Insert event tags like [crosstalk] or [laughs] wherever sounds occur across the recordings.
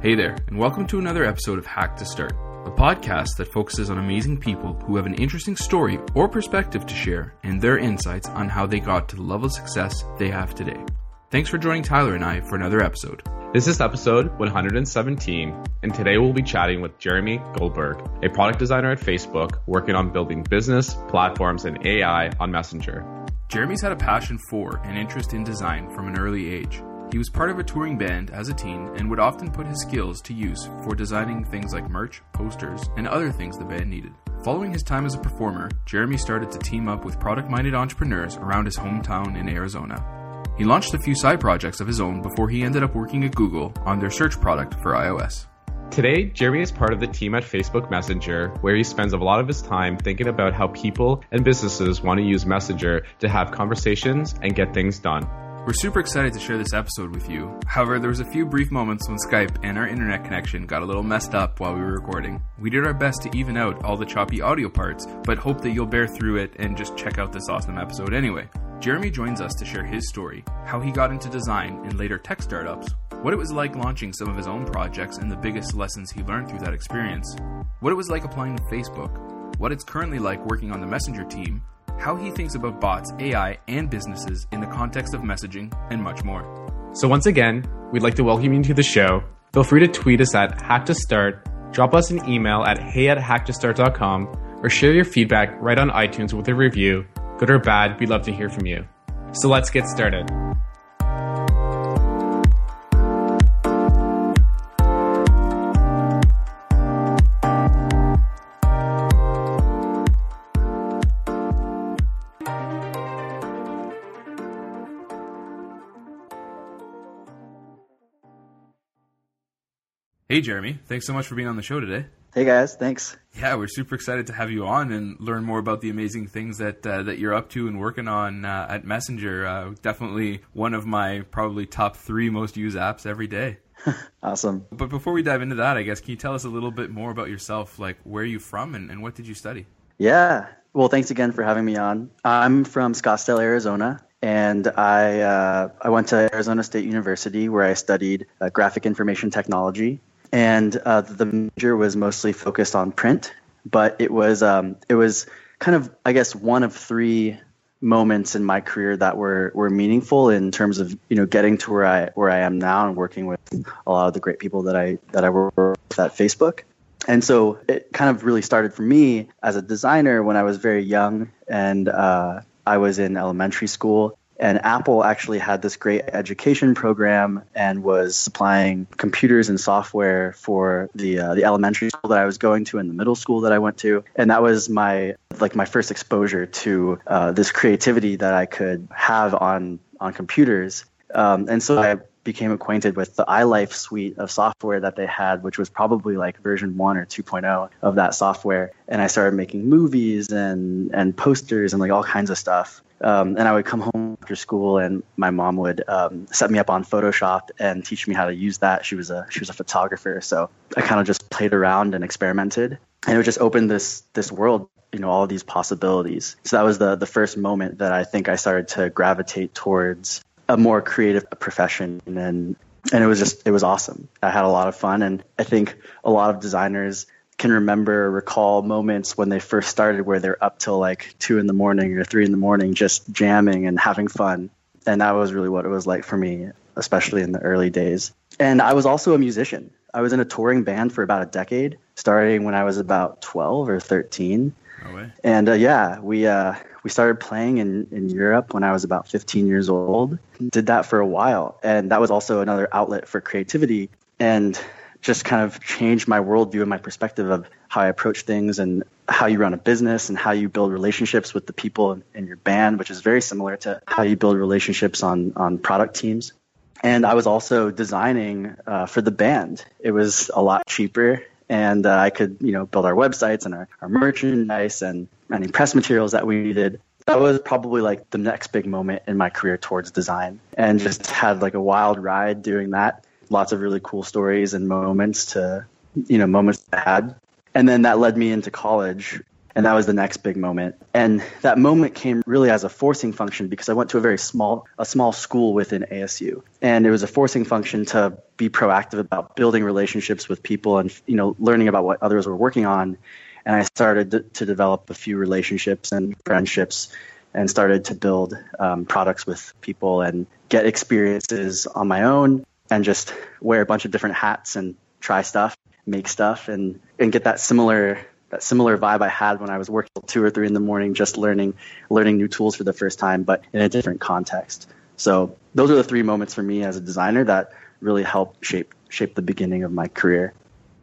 Hey there, and welcome to another episode of Hack to Start, a podcast that focuses on amazing people who have an interesting story or perspective to share and their insights on how they got to the level of success they have today. Thanks for joining Tyler and I for another episode. This is episode 117, and today we'll be chatting with Jeremy Goldberg, a product designer at Facebook working on building business, platforms, and AI on Messenger. Jeremy's had a passion for and interest in design from an early age. He was part of a touring band as a teen and would often put his skills to use for designing things like merch, posters, and other things the band needed. Following his time as a performer, Jeremy started to team up with product minded entrepreneurs around his hometown in Arizona. He launched a few side projects of his own before he ended up working at Google on their search product for iOS. Today, Jeremy is part of the team at Facebook Messenger, where he spends a lot of his time thinking about how people and businesses want to use Messenger to have conversations and get things done. We're super excited to share this episode with you. However, there was a few brief moments when Skype and our internet connection got a little messed up while we were recording. We did our best to even out all the choppy audio parts, but hope that you'll bear through it and just check out this awesome episode anyway. Jeremy joins us to share his story, how he got into design and later tech startups, what it was like launching some of his own projects and the biggest lessons he learned through that experience, what it was like applying to Facebook, what it's currently like working on the Messenger team, how he thinks about bots, AI, and businesses in the context of messaging, and much more. So, once again, we'd like to welcome you to the show. Feel free to tweet us at Hack to Start, drop us an email at hey at hacktostart.com, or share your feedback right on iTunes with a review. Good or bad, we'd love to hear from you. So, let's get started. Hey, Jeremy. Thanks so much for being on the show today. Hey guys, thanks. Yeah, we're super excited to have you on and learn more about the amazing things that uh, that you're up to and working on uh, at Messenger. Uh, definitely one of my probably top three most used apps every day. [laughs] awesome. But before we dive into that, I guess can you tell us a little bit more about yourself? Like, where are you from and, and what did you study? Yeah. Well, thanks again for having me on. I'm from Scottsdale, Arizona, and I uh, I went to Arizona State University where I studied uh, graphic information technology and uh, the major was mostly focused on print, but it was um, it was kind of I guess one of three moments in my career that were were meaningful in terms of you know getting to where I where I am now and working with a lot of the great people that I that I work with at Facebook. And so it kind of really started for me as a designer when I was very young and uh, I was in elementary school and Apple actually had this great education program and was supplying computers and software for the uh, the elementary school that I was going to and the middle school that I went to. And that was my like my first exposure to uh, this creativity that I could have on on computers. Um, and so I became acquainted with the iLife suite of software that they had, which was probably like version one or 2.0 of that software. And I started making movies and and posters and like all kinds of stuff. Um, and I would come home after school, and my mom would um, set me up on Photoshop and teach me how to use that. She was a she was a photographer, so I kind of just played around and experimented, and it just opened this this world, you know, all these possibilities. So that was the the first moment that I think I started to gravitate towards a more creative profession, and and it was just it was awesome. I had a lot of fun, and I think a lot of designers can remember or recall moments when they first started where they're up till like two in the morning or three in the morning just jamming and having fun. And that was really what it was like for me, especially in the early days. And I was also a musician. I was in a touring band for about a decade, starting when I was about 12 or 13. No and uh, yeah, we uh, we started playing in, in Europe when I was about 15 years old. Did that for a while. And that was also another outlet for creativity. And just kind of changed my worldview and my perspective of how I approach things and how you run a business and how you build relationships with the people in, your band, which is very similar to how you build relationships on on product teams. And I was also designing uh, for the band. It was a lot cheaper, and uh, I could you know build our websites and our, our merchandise and any press materials that we needed that was probably like the next big moment in my career towards design and just had like a wild ride doing that lots of really cool stories and moments to, you know, moments I had. And then that led me into college. And that was the next big moment. And that moment came really as a forcing function because I went to a very small a small school within ASU. And it was a forcing function to be proactive about building relationships with people and you know learning about what others were working on. And I started to, develop a few relationships and friendships and started to build um, products with people and get experiences on my own and just wear a bunch of different hats and try stuff, make stuff, and and get that similar that similar vibe I had when I was working till two or three in the morning, just learning learning new tools for the first time, but in a different context. So those are the three moments for me as a designer that really helped shape shape the beginning of my career.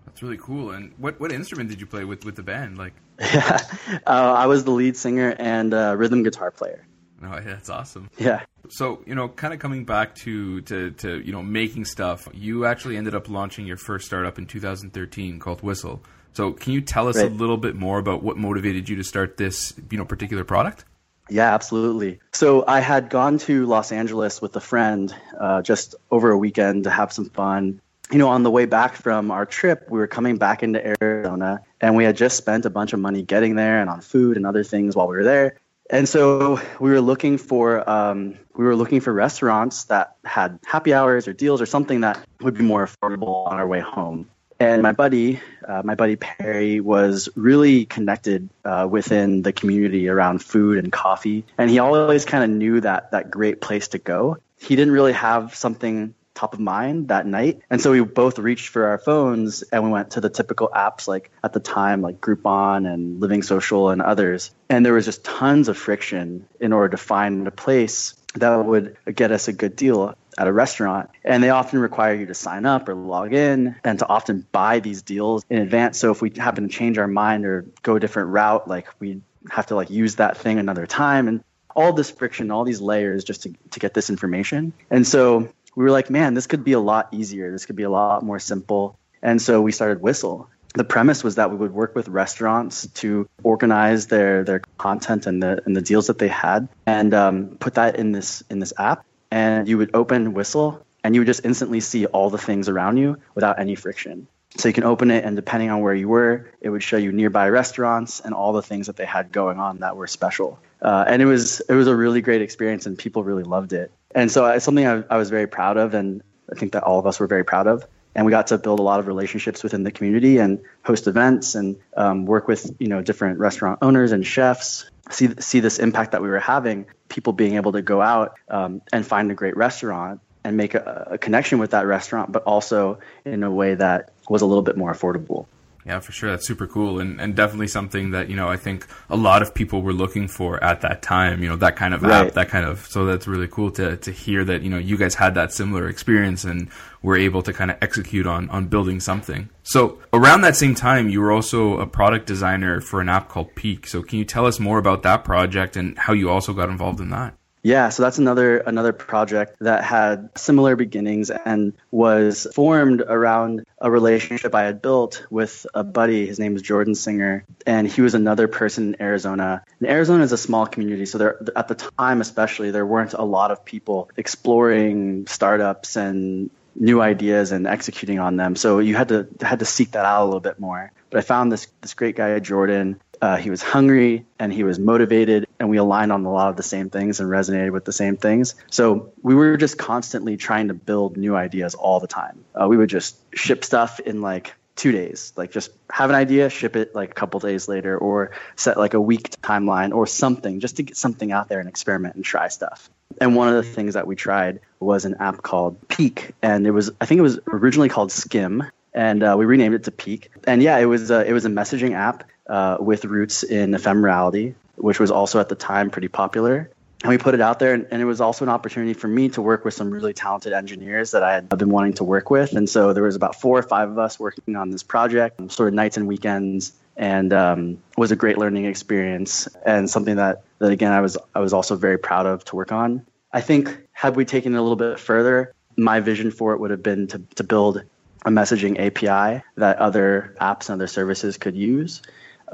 That's really cool. And what what instrument did you play with with the band? Like, yeah, [laughs] uh, I was the lead singer and uh, rhythm guitar player. Yeah, [laughs] that's awesome. Yeah. So you know, kind of coming back to, to to you know making stuff, you actually ended up launching your first startup in 2013 called Whistle. So can you tell us right. a little bit more about what motivated you to start this you know particular product? Yeah, absolutely. So I had gone to Los Angeles with a friend uh, just over a weekend to have some fun. You know, on the way back from our trip, we were coming back into Arizona, and we had just spent a bunch of money getting there and on food and other things while we were there. And so we were looking for um, we were looking for restaurants that had happy hours or deals or something that would be more affordable on our way home. And my buddy, uh, my buddy Perry, was really connected uh, within the community around food and coffee, and he always kind of knew that that great place to go. He didn't really have something top of mind that night. And so we both reached for our phones and we went to the typical apps like at the time, like Groupon and Living Social and others. And there was just tons of friction in order to find a place that would get us a good deal at a restaurant. And they often require you to sign up or log in and to often buy these deals in advance. So if we happen to change our mind or go a different route, like we have to like use that thing another time and all this friction, all these layers just to, to get this information. And so we were like, man, this could be a lot easier. This could be a lot more simple. And so we started Whistle. The premise was that we would work with restaurants to organize their their content and the and the deals that they had, and um, put that in this in this app. And you would open Whistle, and you would just instantly see all the things around you without any friction. So you can open it, and depending on where you were, it would show you nearby restaurants and all the things that they had going on that were special. Uh, and it was it was a really great experience, and people really loved it. And so it's something I, I was very proud of, and I think that all of us were very proud of. And we got to build a lot of relationships within the community and host events and um, work with you know different restaurant owners and chefs. See see this impact that we were having. People being able to go out um, and find a great restaurant and make a, a connection with that restaurant, but also in a way that was a little bit more affordable. Yeah, for sure. That's super cool and, and definitely something that, you know, I think a lot of people were looking for at that time, you know, that kind of right. app, that kind of, so that's really cool to, to hear that, you know, you guys had that similar experience and were able to kind of execute on, on building something. So around that same time, you were also a product designer for an app called Peak. So can you tell us more about that project and how you also got involved in that? Yeah, so that's another another project that had similar beginnings and was formed around a relationship I had built with a buddy. His name is Jordan Singer, and he was another person in Arizona. And Arizona is a small community, so there at the time especially there weren't a lot of people exploring startups and new ideas and executing on them. So you had to had to seek that out a little bit more. But I found this this great guy Jordan uh, he was hungry and he was motivated, and we aligned on a lot of the same things and resonated with the same things. So we were just constantly trying to build new ideas all the time. Uh, we would just ship stuff in like two days, like just have an idea, ship it like a couple days later, or set like a week timeline or something just to get something out there and experiment and try stuff. And one of the things that we tried was an app called Peak, and it was I think it was originally called Skim, and uh, we renamed it to Peak. And yeah, it was a, it was a messaging app uh, with roots in ephemerality, which was also at the time pretty popular. And we put it out there, and, and, it was also an opportunity for me to work with some really talented engineers that I had been wanting to work with. And so there was about four or five of us working on this project, sort of nights and weekends, and um, was a great learning experience and something that, that again I was I was also very proud of to work on. I think had we taken it a little bit further, my vision for it would have been to, to build a messaging API that other apps and other services could use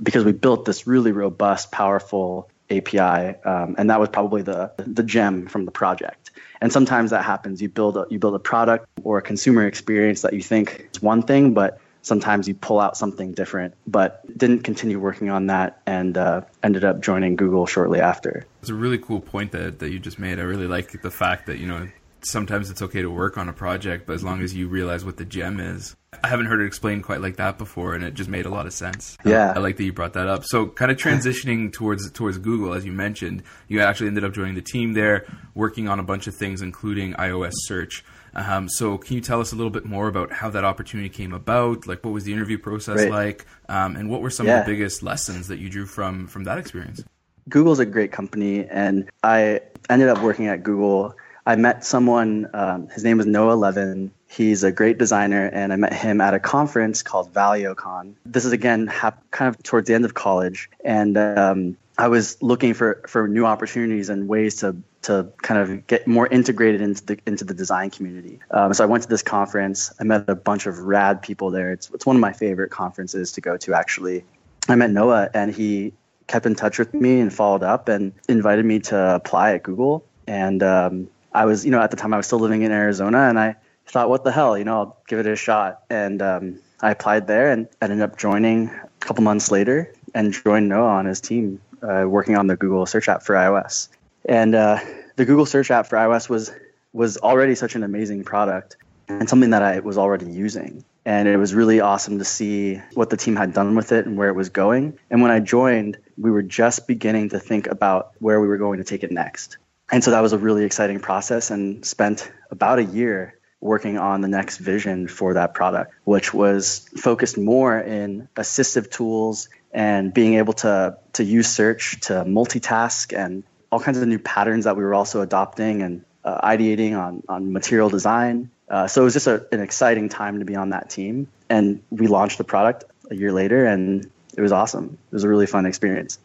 because we built this really robust, powerful API, um, and that was probably the the gem from the project. And sometimes that happens. You build a, you build a product or a consumer experience that you think is one thing, but sometimes you pull out something different, but didn't continue working on that and uh, ended up joining Google shortly after. It's a really cool point that, that you just made. I really like the fact that, you know, sometimes it's okay to work on a project, but as long as you realize what the gem is. I haven't heard it explained quite like that before, and it just made a lot of sense. Yeah, I, I like that you brought that up. So, kind of transitioning [laughs] towards towards Google, as you mentioned, you actually ended up joining the team there, working on a bunch of things, including iOS search. Um, so, can you tell us a little bit more about how that opportunity came about? Like, what was the interview process right. like, um, and what were some yeah. of the biggest lessons that you drew from from that experience? Google's a great company, and I ended up working at Google. I met someone. Um, his name was Noah Levin. He's a great designer, and I met him at a conference called ValioCon. This is again hap- kind of towards the end of college, and um, I was looking for, for new opportunities and ways to to kind of get more integrated into the into the design community. Um, so I went to this conference. I met a bunch of rad people there. It's it's one of my favorite conferences to go to actually. I met Noah, and he kept in touch with me and followed up and invited me to apply at Google. And um, I was, you know, at the time I was still living in Arizona, and I thought, what the hell, you know, I'll give it a shot. And um, I applied there and ended up joining a couple months later and joined Noah on his team uh, working on the Google Search app for iOS. And uh, the Google Search app for iOS was was already such an amazing product and something that I was already using. And it was really awesome to see what the team had done with it and where it was going. And when I joined, we were just beginning to think about where we were going to take it next. And so that was a really exciting process and spent about a year working on the next vision for that product, which was focused more in assistive tools and being able to to use search to multitask and all kinds of new patterns that we were also adopting and uh, ideating on on material design. Uh, so it was just a, an exciting time to be on that team, and we launched the product a year later, and it was awesome. It was a really fun experience.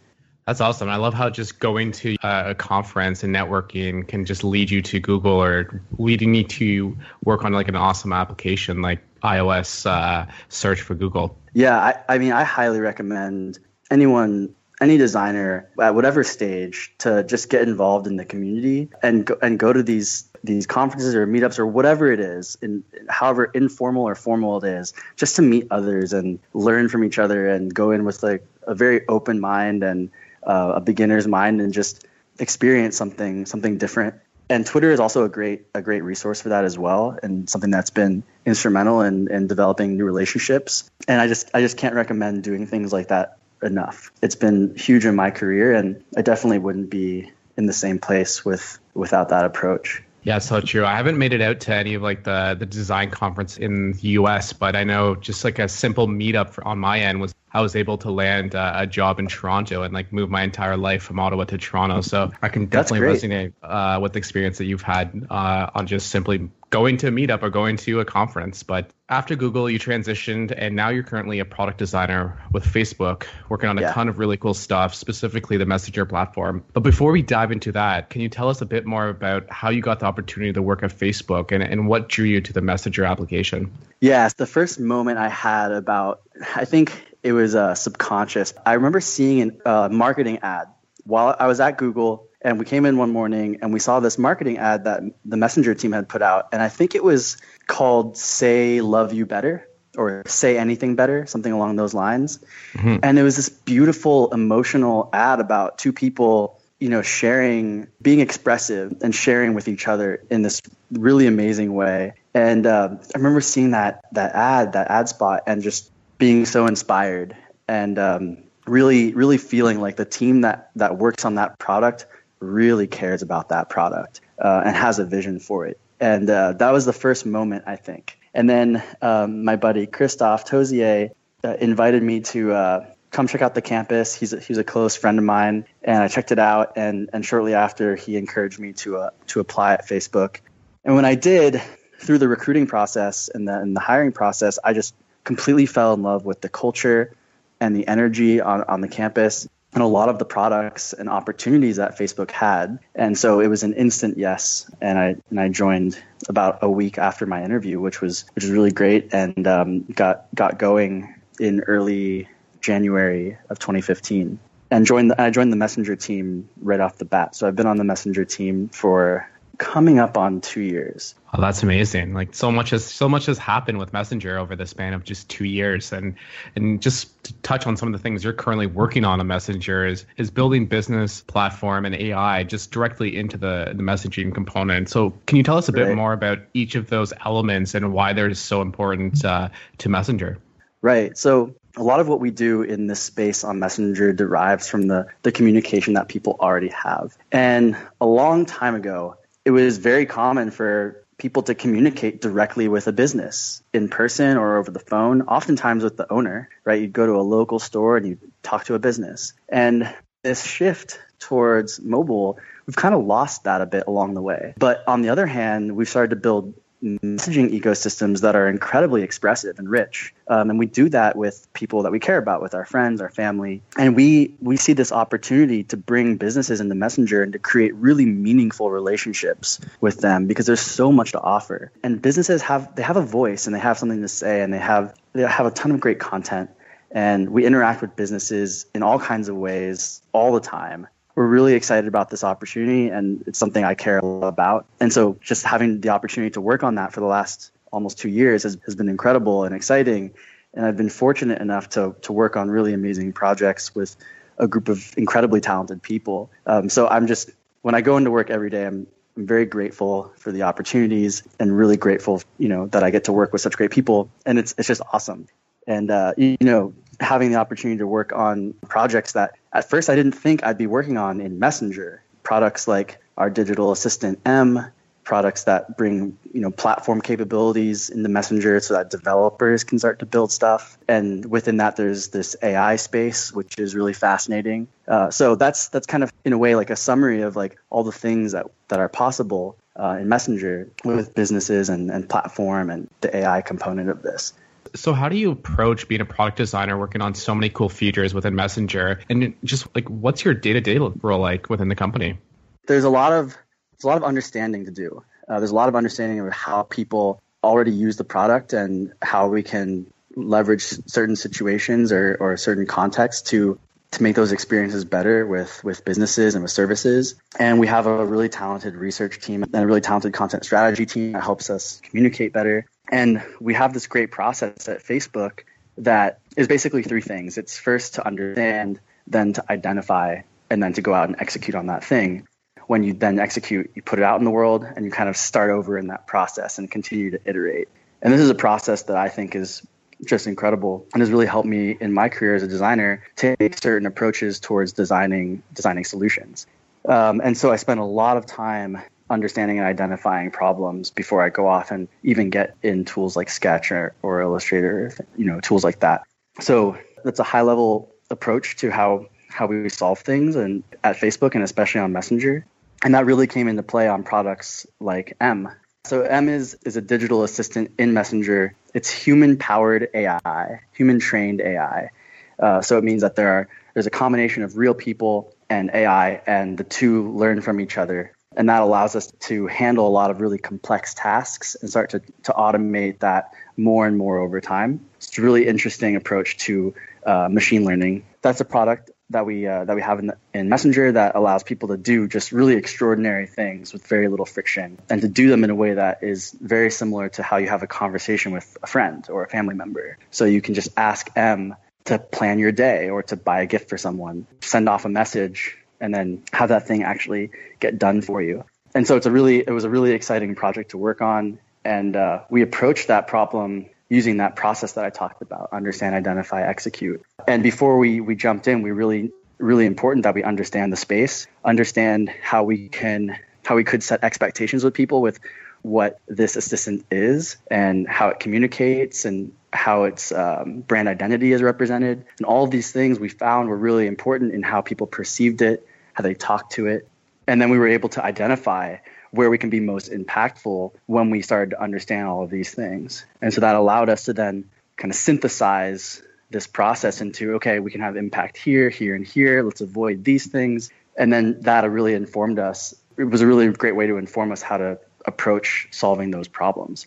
That's awesome. I love how just going to a conference and networking can just lead you to Google or leading you to work on like an awesome application like iOS uh, search for Google. Yeah, I, I mean, I highly recommend anyone, any designer at whatever stage, to just get involved in the community and go, and go to these these conferences or meetups or whatever it is, in however informal or formal it is, just to meet others and learn from each other and go in with like a very open mind and uh, a beginner's mind and just experience something something different and Twitter is also a great a great resource for that as well, and something that's been instrumental in, in developing new relationships. And I just I just can't recommend doing things like that enough. It's been huge in my career, and I definitely wouldn't be in the same place with without that approach. Yeah, so true. I haven't made it out to any of like the the design conference in the U.S., but I know just like a simple meetup for, on my end was I was able to land uh, a job in Toronto and like move my entire life from Ottawa to Toronto. So I can definitely resonate uh, with the experience that you've had uh, on just simply going to a meetup or going to a conference. But after Google, you transitioned and now you're currently a product designer with Facebook, working on a yeah. ton of really cool stuff, specifically the Messenger platform. But before we dive into that, can you tell us a bit more about how you got the opportunity to work at Facebook and, and what drew you to the Messenger application? Yes, the first moment I had about, I think it was uh, subconscious. I remember seeing a uh, marketing ad while I was at Google, and we came in one morning and we saw this marketing ad that the Messenger team had put out, and I think it was called "Say Love You Better." Or say anything better, something along those lines. Mm-hmm. And it was this beautiful, emotional ad about two people you know, sharing, being expressive and sharing with each other in this really amazing way. And uh, I remember seeing that that ad, that ad spot, and just being so inspired and um, really really feeling like the team that that works on that product really cares about that product uh, and has a vision for it. And uh, that was the first moment i think. And then um, my buddy christophe Tauziet uh, invited me to uh, come check out the campus. He's a, he's a close friend of mine and i checked it out and, and shortly after he encouraged me to, uh, to apply at facebook. And when i did through the recruiting process and the, and the hiring process i just completely fell in love with the culture and the energy on, on the campus and a lot of the products and opportunities that Facebook had. And so it was an instant yes. And I, and I joined about a week after my interview, which was, which was really great and um, got, got going in early January of 2015 and joined the, I joined the messenger team right off the bat. So I've been on the messenger team for coming up on two years. Oh, that's amazing! Like so much has so much has happened with Messenger over the span of just two years, and and just to touch on some of the things you're currently working on on Messenger is is building business platform and AI just directly into the the messaging component. So can you tell us a bit more about each of those elements and why they're so important uh, to Messenger? Right. So a lot of what we do in this space on Messenger derives from the, the communication that people already have. And a long time ago, it was very common for people to communicate directly with a business in person or over the phone, oftentimes with the owner, right? You'd go to a local store and you talk to a business. And this shift towards mobile, we've kind of lost that a bit along the way. But on the other hand, we've started to build messaging ecosystems that are incredibly expressive and rich. Um, and we do that with people that we care about, with our friends, our family. And we, we see this opportunity to bring businesses into Messenger and to create really meaningful relationships with them because there's so much to offer. And businesses have, they have a voice and they have something to say and they have, they have a ton of great content. And we interact with businesses in all kinds of ways all the time we're really excited about this opportunity and it's something I care about. And so just having the opportunity to work on that for the last almost two years has, has been incredible and exciting. And I've been fortunate enough to, to work on really amazing projects with a group of incredibly talented people. Um, so I'm just, when I go into work every day, I'm, I'm very grateful for the opportunities and really grateful, you know, that I get to work with such great people. And it's, it's just awesome. And, uh, you know, having the opportunity to work on projects that at first I didn't think I'd be working on in Messenger. Products like our digital assistant M, products that bring you know platform capabilities in the messenger so that developers can start to build stuff. And within that there's this ai space which is really fascinating. Uh, so that's that's kind of in a way like a summary of like all the things that that are possible uh, in messenger with businesses and, and platform and the ai component of this so how do you approach being a product designer working on so many cool features within Messenger? And just like what's your day-to-day role like within the company? There's a lot of there's a lot of understanding to do. Uh, there's a lot of understanding of how people already use the product and how we can leverage certain situations or, or certain contexts to to make those experiences better with with businesses and with services. And we have a really talented research team and a really talented content strategy team that helps us communicate better. And we have this great process at Facebook that is basically three things. It's first to understand, then to identify, and then to go out and execute on that thing. When you then execute, you put it out in the world and you kind of start over in that process and continue to iterate. And this is a process that I think is just incredible and has really helped me in my career as a designer take certain approaches towards designing designing solutions. Um, and so I spent a lot of time understanding and identifying problems before I go off and even get in tools like Sketch or, or Illustrator, you know, tools like that. So that's a high level approach to how how we solve things and at Facebook and especially on Messenger. And that really came into play on products like M. So M is is a digital assistant in Messenger. It's human powered AI, human trained AI. Uh, so it means that there are there's a combination of real people and AI, and the two learn from each other and that allows us to handle a lot of really complex tasks and start to, to automate that more and more over time. It's a really interesting approach to uh, machine learning. That's a product that we uh, that we have in, the, in Messenger that allows people to do just really extraordinary things with very little friction, and to do them in a way that is very similar to how you have a conversation with a friend or a family member. So you can just ask M to plan your day or to buy a gift for someone, send off a message and then have that thing actually get done for you. And so it's a really it was a really exciting project to work on, and uh, we approached that problem using that process that I talked about: understand, identify, execute. And before we we jumped in, we really really important that we understand the space, understand how we can how we could set expectations with people with what this assistant is and how it communicates and how its um, brand identity is represented. And all of these things we found were really important in how people perceived it, how they talked to it. And then we were able to identify where we can be most impactful when we started to understand all of these things. And so that allowed us to then kind of synthesize this process into okay, we can have impact here, here, and here. Let's avoid these things. And then that really informed us. It was a really great way to inform us how to approach solving those problems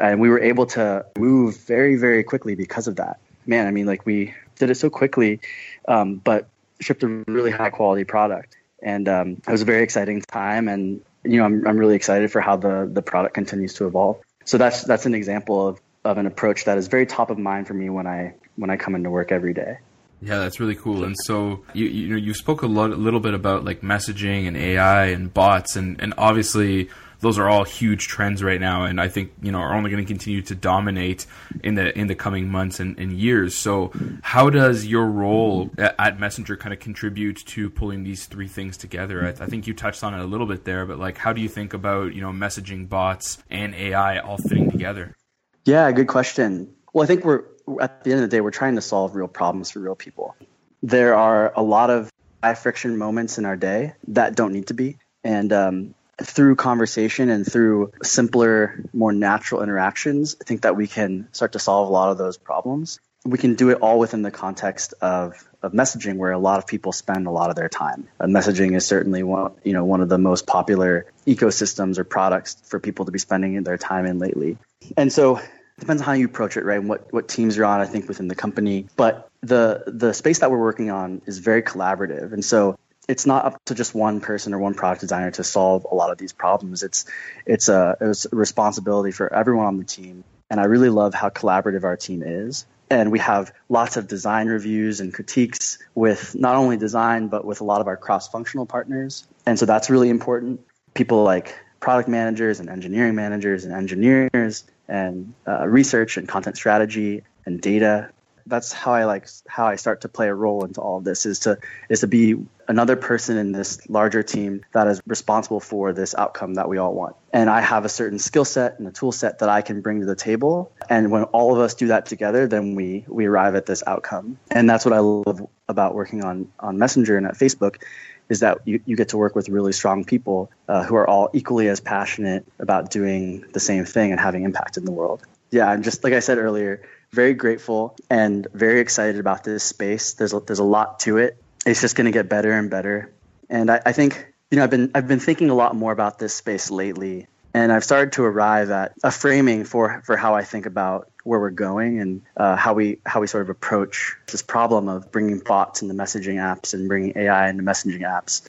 and we were able to move very very quickly because of that man i mean like we did it so quickly um, but shipped a really high quality product and um, it was a very exciting time and you know, I'm, I'm really excited for how the, the product continues to evolve. So that's, that's an example of, of an approach that is very top of mind for me when I, when I come into work every day. Yeah, that's really cool. And so you you know you spoke a lot a little bit about like messaging and AI and bots and and obviously those are all huge trends right now, and I think you know are only going to continue to dominate in the in the coming months and, and years. So, how does your role at, at, Messenger kind of contribute to pulling these three things together? I, I, think you touched on it a little bit there, but like, how do you think about you know messaging bots and AI all fitting together? Yeah, good question. Well, I think we're at the end of the day, we're trying to solve real problems for real people. There are a lot of high friction moments in our day that don't need to be. And um, through conversation and through simpler, more natural interactions, I think that we can start to solve a lot of those problems. We can do it all within the context of, of messaging, where a lot of people spend a lot of their time. Uh, messaging is certainly one, you know, one of the most popular ecosystems or products for people to be spending their time in lately. And so it depends on how you approach it, right? And what, what teams you're on, I think, within the company. But the the space that we're working on is very collaborative. And so it's not up to just one person or one product designer to solve a lot of these problems. It's it's a, it's a responsibility for everyone on the team. And I really love how collaborative our team is. And we have lots of design reviews and critiques with not only design, but with a lot of our cross functional partners. And so that's really important. People like product managers and engineering managers and engineers and uh, research and content strategy and data that's how I like how I start to play a role into all of this is to is to be another person in this larger team that is responsible for this outcome that we all want. And I have a certain skill set and a tool set that I can bring to the table. And when all of us do that together, then we we arrive at this outcome. And that's what I love about working on on Messenger and at Facebook is that you, you get to work with really strong people uh, who are all equally as passionate about doing the same thing and having impact in the world. Yeah, I'm just like I said earlier, very grateful and very excited about this space. There's a, there's a lot to it. It's just going to get better and better. And I, I think you know I've been I've been thinking a lot more about this space lately, and I've started to arrive at a framing for for how I think about where we're going and uh, how we how we sort of approach this problem of bringing bots into messaging apps and bringing AI into messaging apps.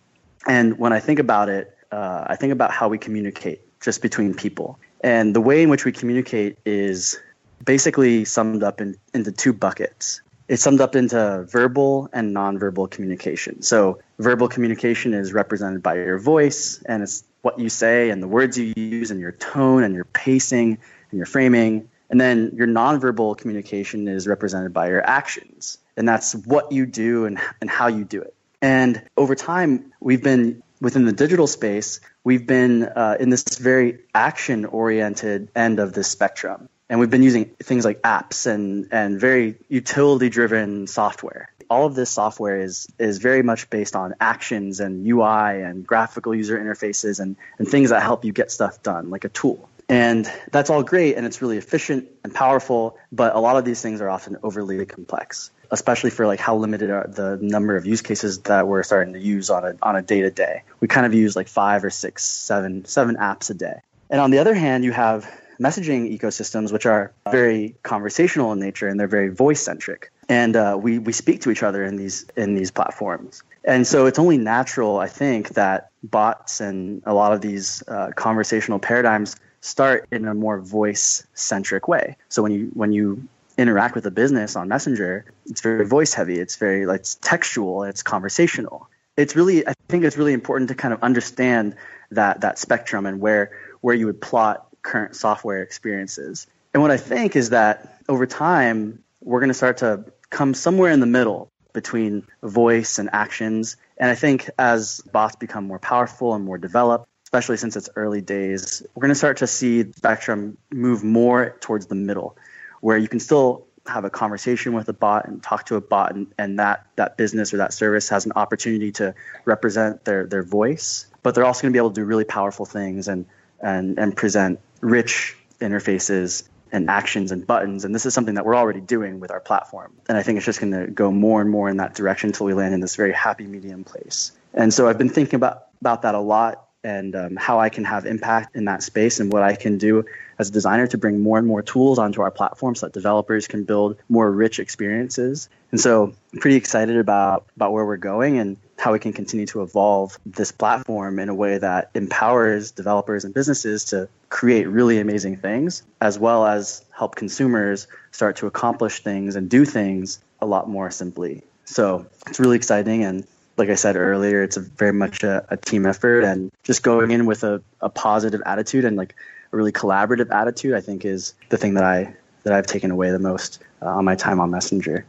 And when I think about it, uh, I think about how we communicate just between people. And the way in which we communicate is basically summed up in, into two buckets. It's summed up into verbal and nonverbal communication. So, verbal communication is represented by your voice, and it's what you say and the words you use, and your tone, and your pacing, and your framing. And then your nonverbal communication is represented by your actions, and that's what you do and, and how you do it. And over time, we've been within the digital space, we've been uh, in this very action oriented end of the spectrum and we've been using things like apps and, and very utility driven software. All of this software is, is very much based on actions and UI and graphical user interfaces and, and things that help you get stuff done, like a tool. And that's all great and it's really efficient and powerful, but a lot of these things are often overly complex, especially for like how limited are the number of use cases that we're starting to use on a on a day to day. We kind of use like five or six, seven, seven apps a day. And on the other hand, you have messaging ecosystems, which are very conversational in nature and they're very voice centric. And uh, we, we speak to each other in these in these platforms. And so it's only natural, I think, that bots and a lot of these uh, conversational paradigms start in a more voice centric way. So when you when you interact with a business on Messenger, it's very voice heavy. It's very like it's textual. It's conversational. It's really I think it's really important to kind of understand that that spectrum and where where you would plot current software experiences. And what I think is that over time, we're going to start to come somewhere in the middle between voice and actions. And I think as bots become more powerful and more developed, especially since it's early days, we're going to start to see Spectrum move more towards the middle, where you can still have a conversation with a bot and talk to a bot, and, and that, that business or that service has an opportunity to represent their, their voice. But they're also going to be able to do really powerful things and, and, and present rich interfaces and actions and buttons. And this is something that we're already doing with our platform. And I think it's just going to go more and more in that direction until we land in this very happy medium place. And so I've been thinking about, about that a lot and um, how I can have impact in that space and what I can do as a designer to bring more and more tools onto our platform so that developers can build more rich experiences. And so I'm pretty excited about, about where we're going and how we can continue to evolve this platform in a way that empowers developers and businesses to create really amazing things, as well as help consumers start to accomplish things and do things a lot more simply. So it's really exciting. And like I said earlier, it's very much a, a team effort and just going in with a, a positive attitude and like a really collaborative attitude, I think is the thing that I that I've taken away the most uh, on my time on Messenger.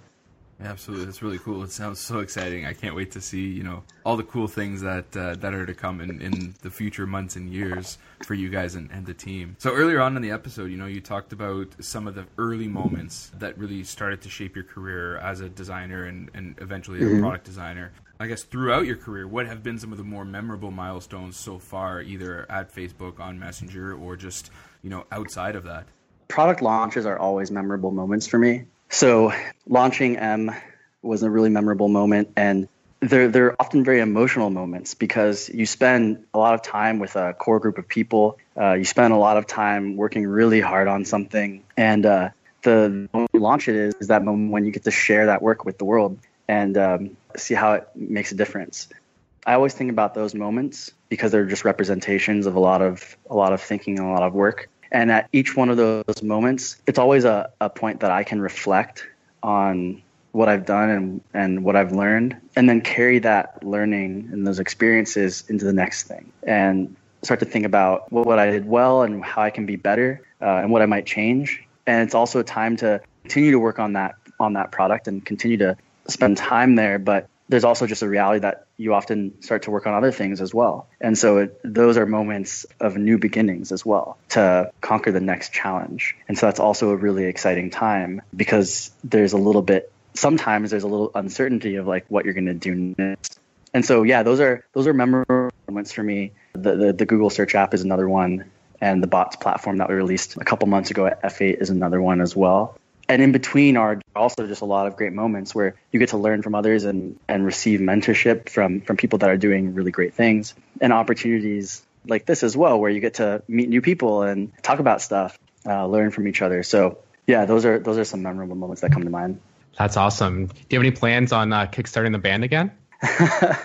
Absolutely, that's really cool. It sounds so exciting. I can't wait to see you know all the cool things that uh, that are to come in, in the future months and years for you guys and, and the team. So earlier on in the episode, you know, you talked about some of the early moments that really started to shape your career as a designer and, and eventually mm-hmm. a product designer. I guess throughout your career, what have been some of the more memorable milestones so far, either at Facebook, on Messenger, or just you know outside of that? Product launches are always memorable moments for me. So launching M was a really memorable moment, and they're they're often very emotional moments because you spend a lot of time with a core group of people. Uh, you spend a lot of time working really hard on something, and uh, the moment you launch it is, is that moment when you get to share that work with the world and um, see how it makes a difference. I always think about those moments because they're just representations of a lot of a lot of thinking and a lot of work. And at each one of those moments, it's always a, a point that I can reflect on what I've done and, and what I've learned, and then carry that learning and those experiences into the next thing. And start to think about what, what I did well and how I can be better uh, and what I might change. And it's also a time to continue to work on that on that product and continue to spend time there, but there's also just a reality that you often start to work on other things as well. And so it, those are moments of new beginnings as well to conquer the next challenge. And so that's also a really exciting time because there's a little bit sometimes there's a little uncertainty of like what you're going to do next. And so yeah, those are those are memorable moments for me. The, the the Google search app is another one and the bots platform that we released a couple months ago at F8 is another one as well and in between are also just a lot of great moments where you get to learn from others and, and receive mentorship from from people that are doing really great things and opportunities like this as well where you get to meet new people and talk about stuff uh, learn from each other. So yeah those are those are some memorable moments that come to mind. That's awesome. Do you have any plans on uh, kickstarting the band again? [laughs]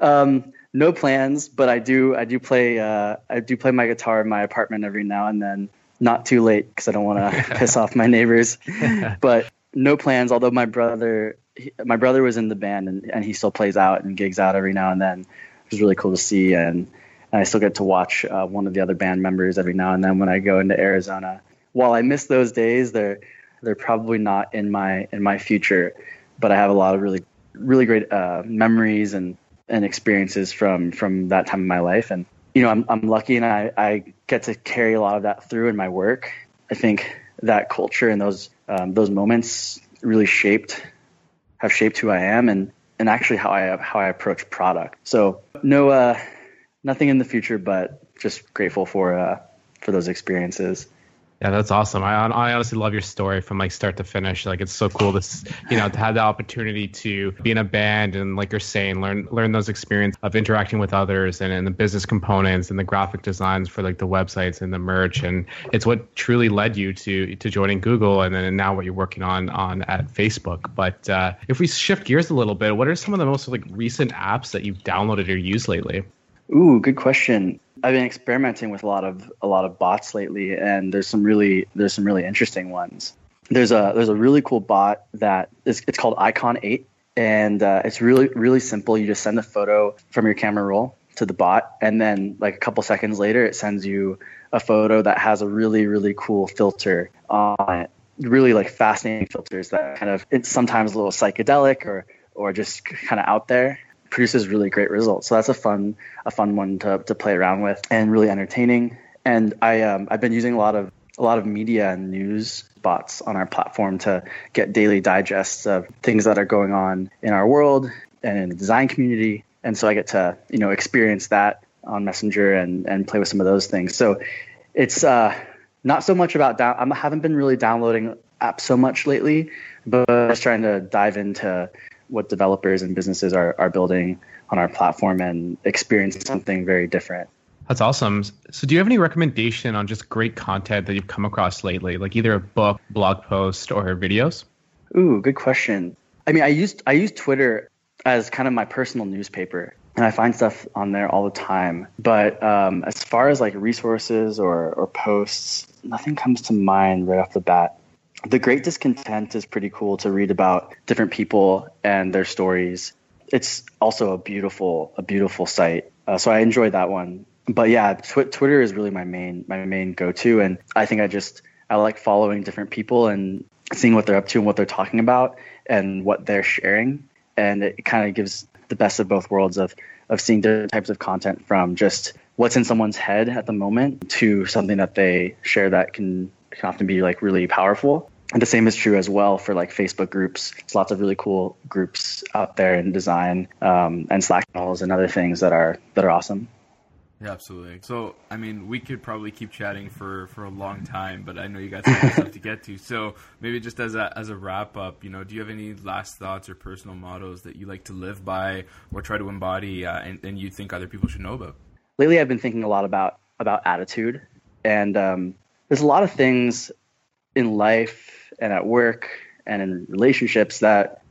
Um, no plans but i do i do play uh, i do play my guitar in my apartment every now and then not too late because I don't want to [laughs] piss off my neighbors. [laughs] but no plans. Although my brother, he, my brother was in the band and, and he still plays out and gigs out every now and then. It was really cool to see, and, and I still get to watch uh, one of the other band members every now and then when I go into Arizona. While I miss those days, they're they're probably not in my in my future, but I have a lot of really really great uh, memories and and experiences from from that time of my life and you know, I'm, I'm lucky and I, I get to carry a lot of that through in my work. I think that culture and those um, those moments really shaped have shaped who I am and and actually how I how I approach product. So no uh, nothing in the future, but just grateful for uh, for those experiences. Yeah, that's awesome. I, I honestly love your story from like start to finish. Like it's so cool to you know to have the opportunity to be in a band and like you're saying, learn learn those experience of interacting with others and, and the business components and the graphic designs for like the websites and the merch and it's what truly led you to to joining Google and then now what you're working on on at Facebook. But uh, if we shift gears a little bit, what are some of the most like recent apps that you've downloaded or used lately? Ooh, good question. I've been experimenting with a lot of a lot of bots lately, and there's some really there's some really interesting ones. There's a there's a really cool bot that is it's called Icon Eight, and uh, it's really really simple. You just send a photo from your camera roll to the bot, and then like a couple seconds later, it sends you a photo that has a really really cool filter on it. Really like fascinating filters that kind of it's sometimes a little psychedelic or or just kind of out there produces really great results. So that's a fun a fun one to, to play around with and really entertaining. And I um, I've been using a lot of a lot of media and news bots on our platform to get daily digests of things that are going on in our world and in the design community. And so I get to you know experience that on Messenger and and play with some of those things. So it's uh, not so much about down. I haven't been really downloading apps so much lately, but just trying to dive into what developers and businesses are, are building on our platform and experience something very different. That's awesome. So, do you have any recommendation on just great content that you've come across lately, like either a book, blog post, or videos? Ooh, good question. I mean, I used I use Twitter as kind of my personal newspaper, and I find stuff on there all the time. But um, as far as like resources or or posts, nothing comes to mind right off the bat. The Great Discontent is pretty cool to read about different people and their stories. It's also a beautiful a beautiful site, uh, so I enjoyed that one. But yeah, tw- Twitter is really my main my main go to, and I think I just I like following different people and seeing what they're up to and what they're talking about and what they're sharing, and it kind of gives the best of both worlds of of seeing different types of content from just what's in someone's head at the moment to something that they share that can can often be like really powerful. And the same is true as well for like Facebook groups. There's lots of really cool groups out there in design um, and Slack channels and other things that are that are awesome. Yeah, absolutely. So, I mean, we could probably keep chatting for, for a long time, but I know you got some stuff to get to. So, maybe just as a as a wrap up, you know, do you have any last thoughts or personal mottos that you like to live by or try to embody, uh, and, and you think other people should know about? Lately, I've been thinking a lot about about attitude, and um, there's a lot of things in life and at work and in relationships that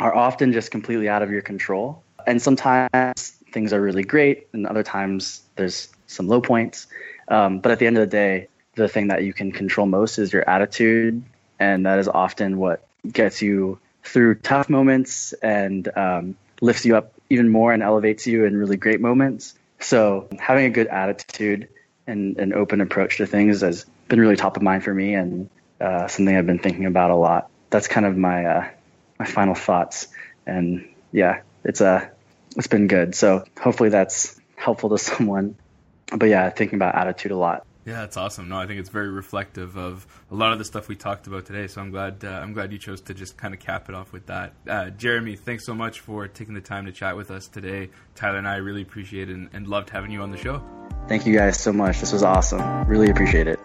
are often just completely out of your control, and sometimes things are really great, and other times there's some low points. Um, but at the end of the day, the thing that you can control most is your attitude, and that is often what gets you through tough moments and um, lifts you up even more and elevates you in really great moments. So having a good attitude and an open approach to things has been really top of mind for me and uh, something I've been thinking about a lot. That's kind of my uh, my final thoughts. And yeah, it's a it's been good. So hopefully that's helpful to [laughs] someone. But yeah, thinking about attitude a lot. Yeah, that's awesome. No, I think it's very reflective of a lot of the stuff we talked about today. So I'm glad uh, I'm glad you chose to just kind of cap it off with that. Uh, Jeremy, thanks so much for taking the time to chat with us today. Tyler and I really appreciate it and, and loved having you on the show. Thank you guys so much. This was awesome. Really appreciate it.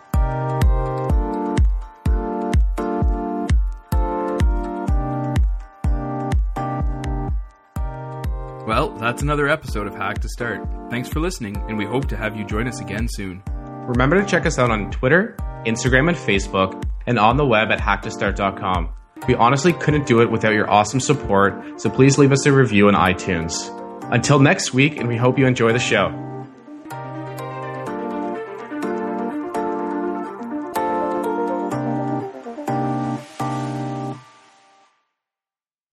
Well, that's another episode of Hack to Start. Thanks for listening, and we hope to have you join us again soon. Remember to check us out on Twitter, Instagram, and Facebook, and on the web at hacktostart.com. We honestly couldn't do it without your awesome support, so please leave us a review on iTunes. Until next week, and we hope you enjoy the show.